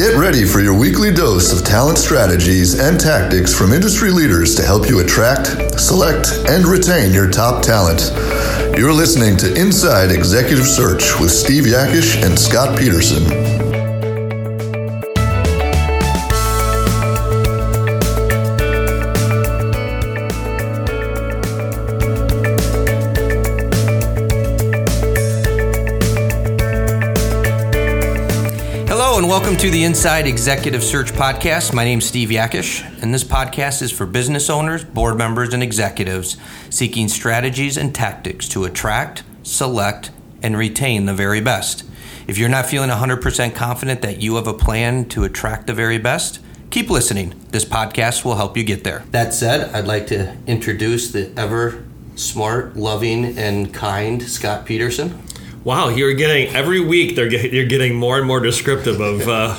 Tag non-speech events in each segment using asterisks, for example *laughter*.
Get ready for your weekly dose of talent strategies and tactics from industry leaders to help you attract, select, and retain your top talent. You're listening to Inside Executive Search with Steve Yakish and Scott Peterson. Welcome to the Inside Executive Search Podcast. My name is Steve Yakish, and this podcast is for business owners, board members, and executives seeking strategies and tactics to attract, select, and retain the very best. If you're not feeling 100% confident that you have a plan to attract the very best, keep listening. This podcast will help you get there. That said, I'd like to introduce the ever smart, loving, and kind Scott Peterson. Wow, you're getting every week. They're get, you're getting more and more descriptive of uh,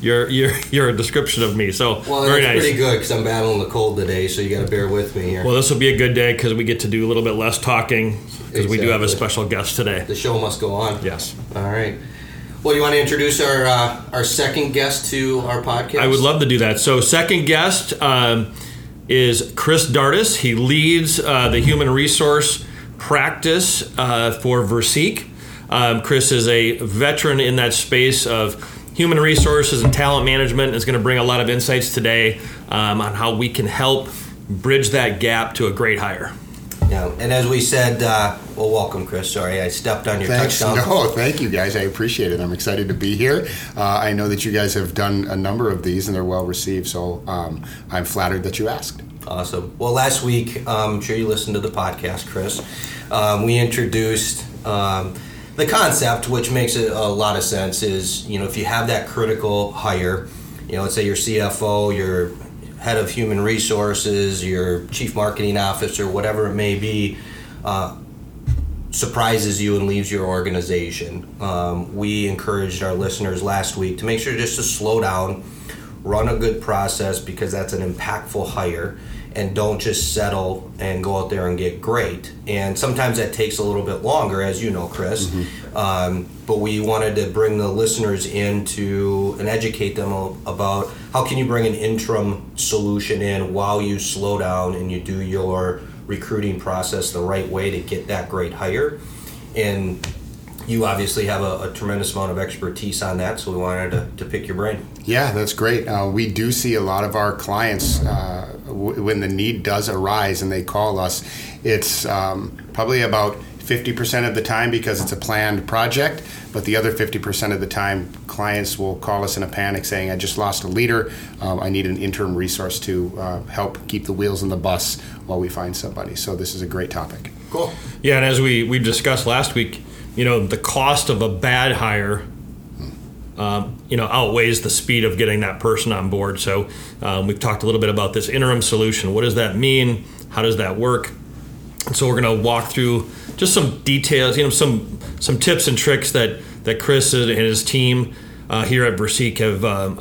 your your your description of me. So well, very nice. pretty good because I'm battling the cold today. So you got to bear with me here. Well, this will be a good day because we get to do a little bit less talking because exactly. we do have a special guest today. The show must go on. Yes. All right. Well, you want to introduce our uh, our second guest to our podcast? I would love to do that. So, second guest um, is Chris Dartis. He leads uh, the human resource practice uh, for Versique. Um, Chris is a veteran in that space of human resources and talent management and is going to bring a lot of insights today um, on how we can help bridge that gap to a great hire. Yeah, and as we said, uh, well, welcome, Chris. Sorry, I stepped on your Thanks. touchdown. No, thank you, guys. I appreciate it. I'm excited to be here. Uh, I know that you guys have done a number of these, and they're well received. So um, I'm flattered that you asked. Awesome. Well, last week, um, I'm sure you listened to the podcast, Chris. Um, we introduced um, the concept, which makes it a lot of sense, is you know if you have that critical hire, you know, let's say your CFO, your head of human resources, your chief marketing officer, whatever it may be, uh, surprises you and leaves your organization. Um, we encouraged our listeners last week to make sure just to slow down, run a good process because that's an impactful hire and don't just settle and go out there and get great. And sometimes that takes a little bit longer, as you know, Chris. Mm-hmm. Um, but we wanted to bring the listeners in to and educate them about how can you bring an interim solution in while you slow down and you do your recruiting process the right way to get that great hire. And you obviously have a, a, tremendous amount of expertise on that, so we wanted to, to pick your brain. Yeah, that's great. Uh, we do see a lot of our clients uh, w- when the need does arise and they call us. It's um, probably about 50% of the time because it's a planned project, but the other 50% of the time, clients will call us in a panic saying, I just lost a leader. Um, I need an interim resource to uh, help keep the wheels in the bus while we find somebody. So, this is a great topic. Cool. Yeah, and as we, we discussed last week, you know the cost of a bad hire um, you know outweighs the speed of getting that person on board so um, we've talked a little bit about this interim solution what does that mean how does that work and so we're going to walk through just some details you know some some tips and tricks that that chris and his team uh, here at Versique have, um,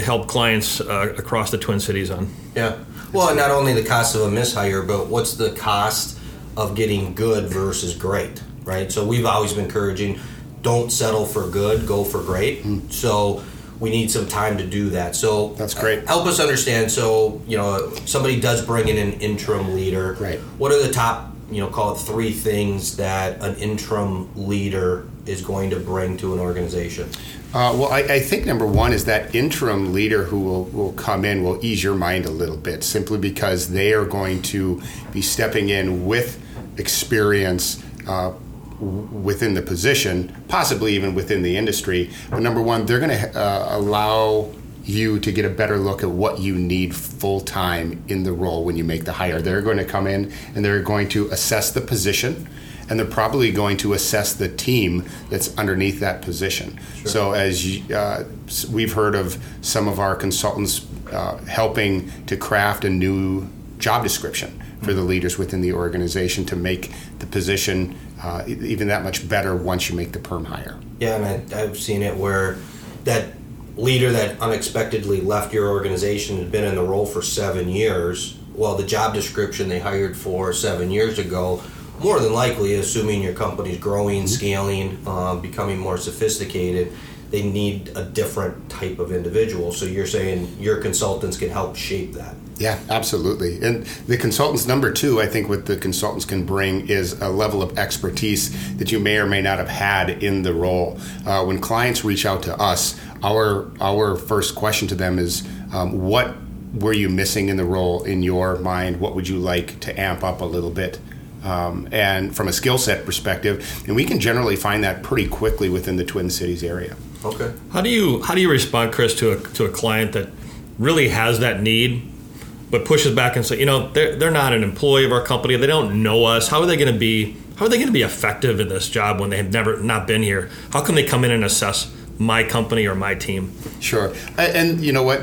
helped clients uh, across the Twin Cities on. Yeah. Well, not only the cost of a mishire, but what's the cost of getting good versus great? right? So we've always been encouraging don't settle for good, go for great. Mm. So we need some time to do that. So that's great. help us understand. So you know, somebody does bring in an interim leader. Right. What are the top, you know, call it three things that an interim leader is going to bring to an organization? Uh, well, I, I, think number one is that interim leader who will, will come in will ease your mind a little bit simply because they are going to be stepping in with experience. Uh, within the position, possibly even within the industry. But number one, they're going to uh, allow you to get a better look at what you need full time in the role when you make the hire. They're going to come in and they're going to assess the position and they're probably going to assess the team that's underneath that position. Sure. So, as uh, we've heard of some of our consultants uh, helping to craft a new job description for the leaders within the organization to make the position uh, even that much better once you make the perm hire. Yeah, and I, I've seen it where that leader that unexpectedly left your organization had been in the role for seven years. Well, the job description they hired for seven years ago, more than likely, assuming your company's growing, mm-hmm. scaling, uh, becoming more sophisticated, they need a different type of individual. So you're saying your consultants can help shape that. Yeah, absolutely. And the consultants, number two, I think what the consultants can bring is a level of expertise that you may or may not have had in the role. Uh, when clients reach out to us, our our first question to them is, um, what were you missing in the role in your mind? What would you like to amp up a little bit? Um, and from a skill set perspective, and we can generally find that pretty quickly within the Twin Cities area. Okay. How do you how do you respond, Chris, to a to a client that really has that need, but pushes back and say, you know, they're they're not an employee of our company, they don't know us. How are they going to be how are they going to be effective in this job when they have never not been here? How can they come in and assess my company or my team? Sure, and, and you know what?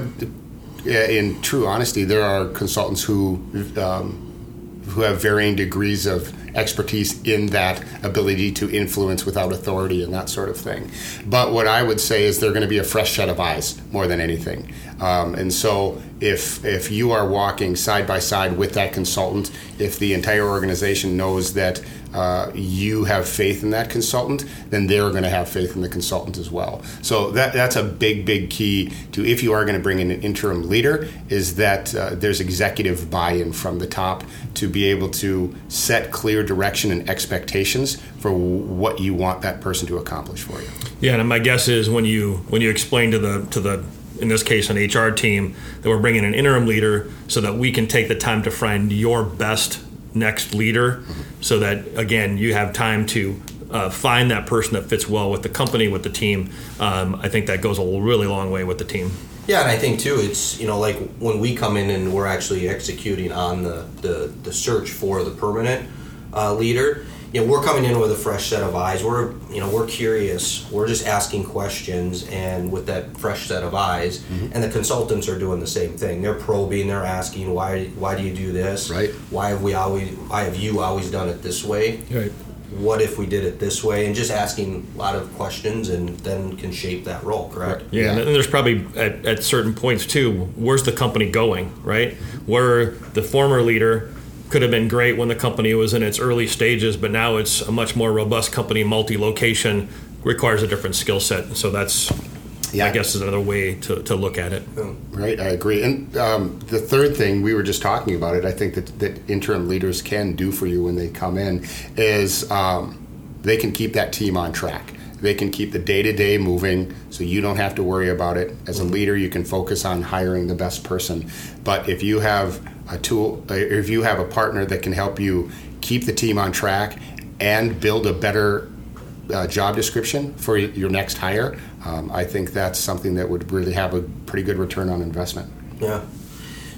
In true honesty, there are consultants who um, who have varying degrees of expertise in that ability to influence without authority and that sort of thing. But what I would say is they're going to be a fresh set of eyes more than anything. Um, and so if if you are walking side by side with that consultant, if the entire organization knows that uh, you have faith in that consultant, then they're going to have faith in the consultant as well. So that that's a big, big key to if you are going to bring in an interim leader, is that uh, there's executive buy-in from the top to be able to set clear direction and expectations for what you want that person to accomplish for you. Yeah, and my guess is when you when you explain to the to the in this case an HR team that we're bringing an interim leader so that we can take the time to find your best next leader so that again you have time to uh, find that person that fits well with the company with the team um, i think that goes a really long way with the team Yeah, and I think too, it's you know like when we come in and we're actually executing on the the, the search for the permanent uh, leader. You know, we're coming in with a fresh set of eyes. We're you know we're curious. We're just asking questions, and with that fresh set of eyes, and the consultants are doing the same thing. They're probing. They're asking why why do you do this? Right. Why have we always why have you always done it this way? right What if we did it this way? And just asking a lot of questions, and then can shape that role. Correct. yeah, Yeah. and there's probably at, at certain points too where's the company going right where the former leader could have been great when the company was in its early stages but now it's a much more robust company multi-location requires a different skill set so that's Yeah. i guess is another way to, to look at it Right, I agree. And um, the third thing we were just talking about it, I think that, that interim leaders can do for you when they come in is um, they can keep that team on track. They can keep the day to day moving, so you don't have to worry about it. As a leader, you can focus on hiring the best person. But if you have a tool, if you have a partner that can help you keep the team on track and build a better uh, job description for your next hire, um, I think that's something that would really have a pretty good return on investment. Yeah.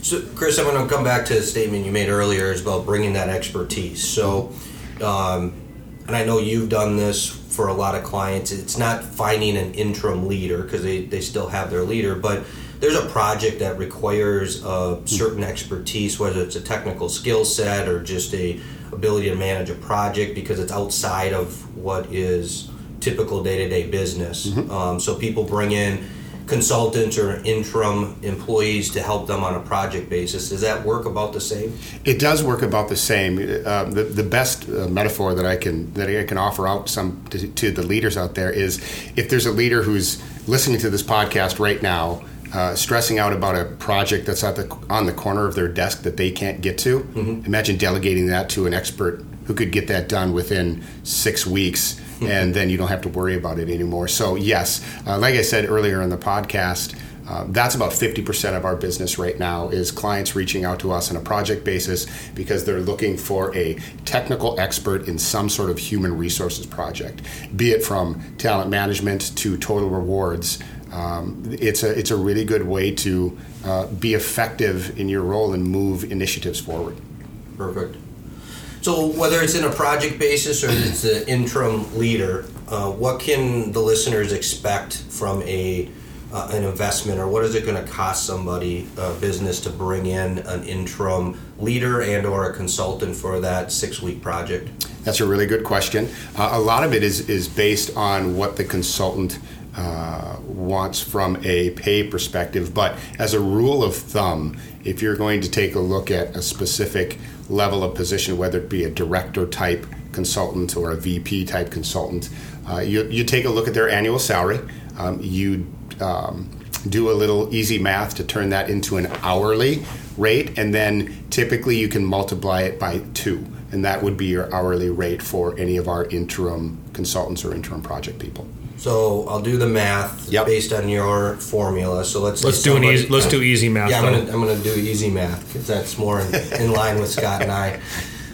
So, Chris, I'm going to come back to the statement you made earlier is about bringing that expertise. So, um, and I know you've done this for a lot of clients. It's not finding an interim leader because they, they still have their leader, but there's a project that requires a certain expertise, whether it's a technical skill set or just a ability to manage a project because it's outside of what is typical day-to-day business. Um, so people bring in consultants or interim employees to help them on a project basis. Does that work about the same? It does work about the same. Uh, the, the best uh, metaphor that I can that I can offer out some to, to the leaders out there is if there's a leader who's listening to this podcast right now, uh, stressing out about a project that's at the on the corner of their desk that they can't get to. Imagine delegating that to an expert who could get that done within six weeks, and then you don't have to worry about it anymore. So yes, uh, like I said earlier in the podcast. Uh, that's about 50% of our business right now is clients reaching out to us on a project basis because they're looking for a technical expert in some sort of human resources project, be it from talent management to total rewards. Um, it's a it's a really good way to uh, be effective in your role and move initiatives forward. Perfect. So whether it's in a project basis or it's an *clears throat* interim leader, uh, what can the listeners expect from a uh, an investment, or what is it going to cost somebody, a business, to bring in an interim leader and or a consultant for that six week project? That's a really good question. Uh, a lot of it is is based on what the consultant uh, wants from a pay perspective. But as a rule of thumb, if you're going to take a look at a specific level of position, whether it be a director type consultant or a VP type consultant, uh, you, you take a look at their annual salary. um, you um, do a little easy math to turn that into an hourly rate, and then typically you can multiply it by two, and that would be your hourly rate for any of our interim consultants or interim project people. So I'll do the math Yep. based on your formula. So let's say Let's do an somebody- easy. Let's do easy math. Yeah, I'm though. gonna, I'm gonna do easy math because that's more in, in line with Scott and I. *laughs*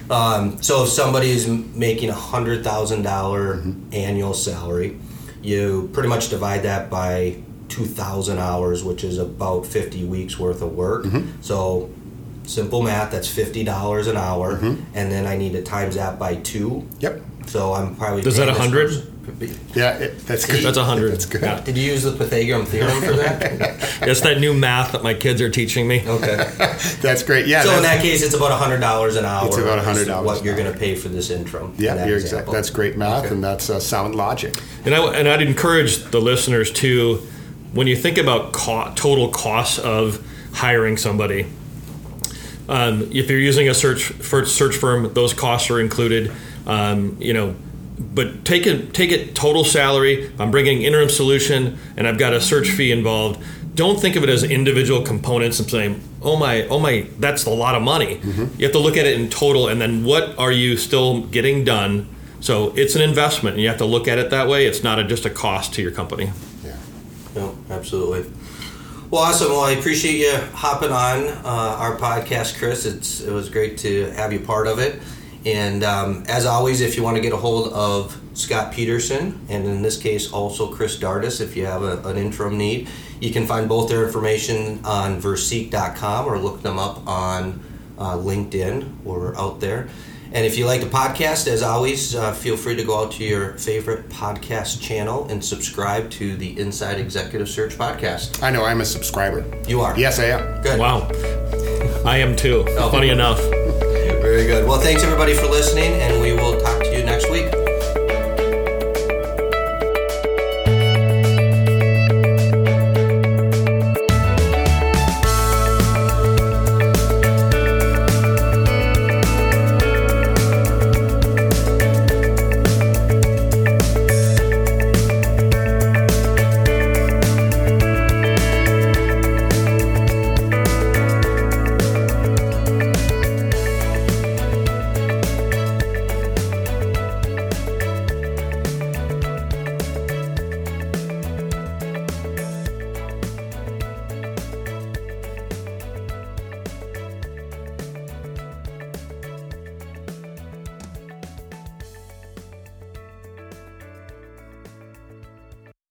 Um, so if somebody is m- making a hundred thousand mm-hmm. annual salary, you pretty much divide that by two thousand hours, which is about fifty weeks worth of work. Mm-hmm. So simple math, that's fifty dollars an hour, mm-hmm. and then I need to times that by two. Yep. So I'm probably Is that paying this 100? person- Yeah, it, that's good. That's a hundred. That's good. Yeah. Did you use the Pythagorean theorem for that? *laughs* That's that new math that my kids are teaching me. Okay. *laughs* That's great. Yeah. So in that case, it's about hundred dollars an hour. It's about is $100 What you're going to pay for this interim? yeah, that you're exact. That's great math, Okay. and that's uh, sound logic. And I and I'd encourage the listeners to, when you think about co- total costs of hiring somebody, um, if you're using a search for search firm, those costs are included. Um, you know, but take it take it total salary. I'm bringing interim solution and I've got a search fee involved. Don't think of it as individual components and saying, "Oh my, oh my, that's a lot of money." You have to look at it in total, and then what are you still getting done? So it's an investment, and you have to look at it that way. It's not a, just a cost to your company. Yeah. No, absolutely. Well, awesome. Well, I appreciate you hopping on uh, our podcast, Chris. It's it was great to have you part of it. And um, as always, if you want to get a hold of Scott Peterson, and in this case also Chris Dardis, if you have a, an interim need, you can find both their information on Versique.com or look them up on uh, LinkedIn or out there. And if you like the podcast, as always, uh, feel free to go out to your favorite podcast channel and subscribe to the Inside Executive Search podcast. I know. I'm a subscriber. You are. Yes, I am. Good. Wow, I am too. Oh. Funny enough. Very good. Well, thanks everybody for listening, and we will talk to you next week.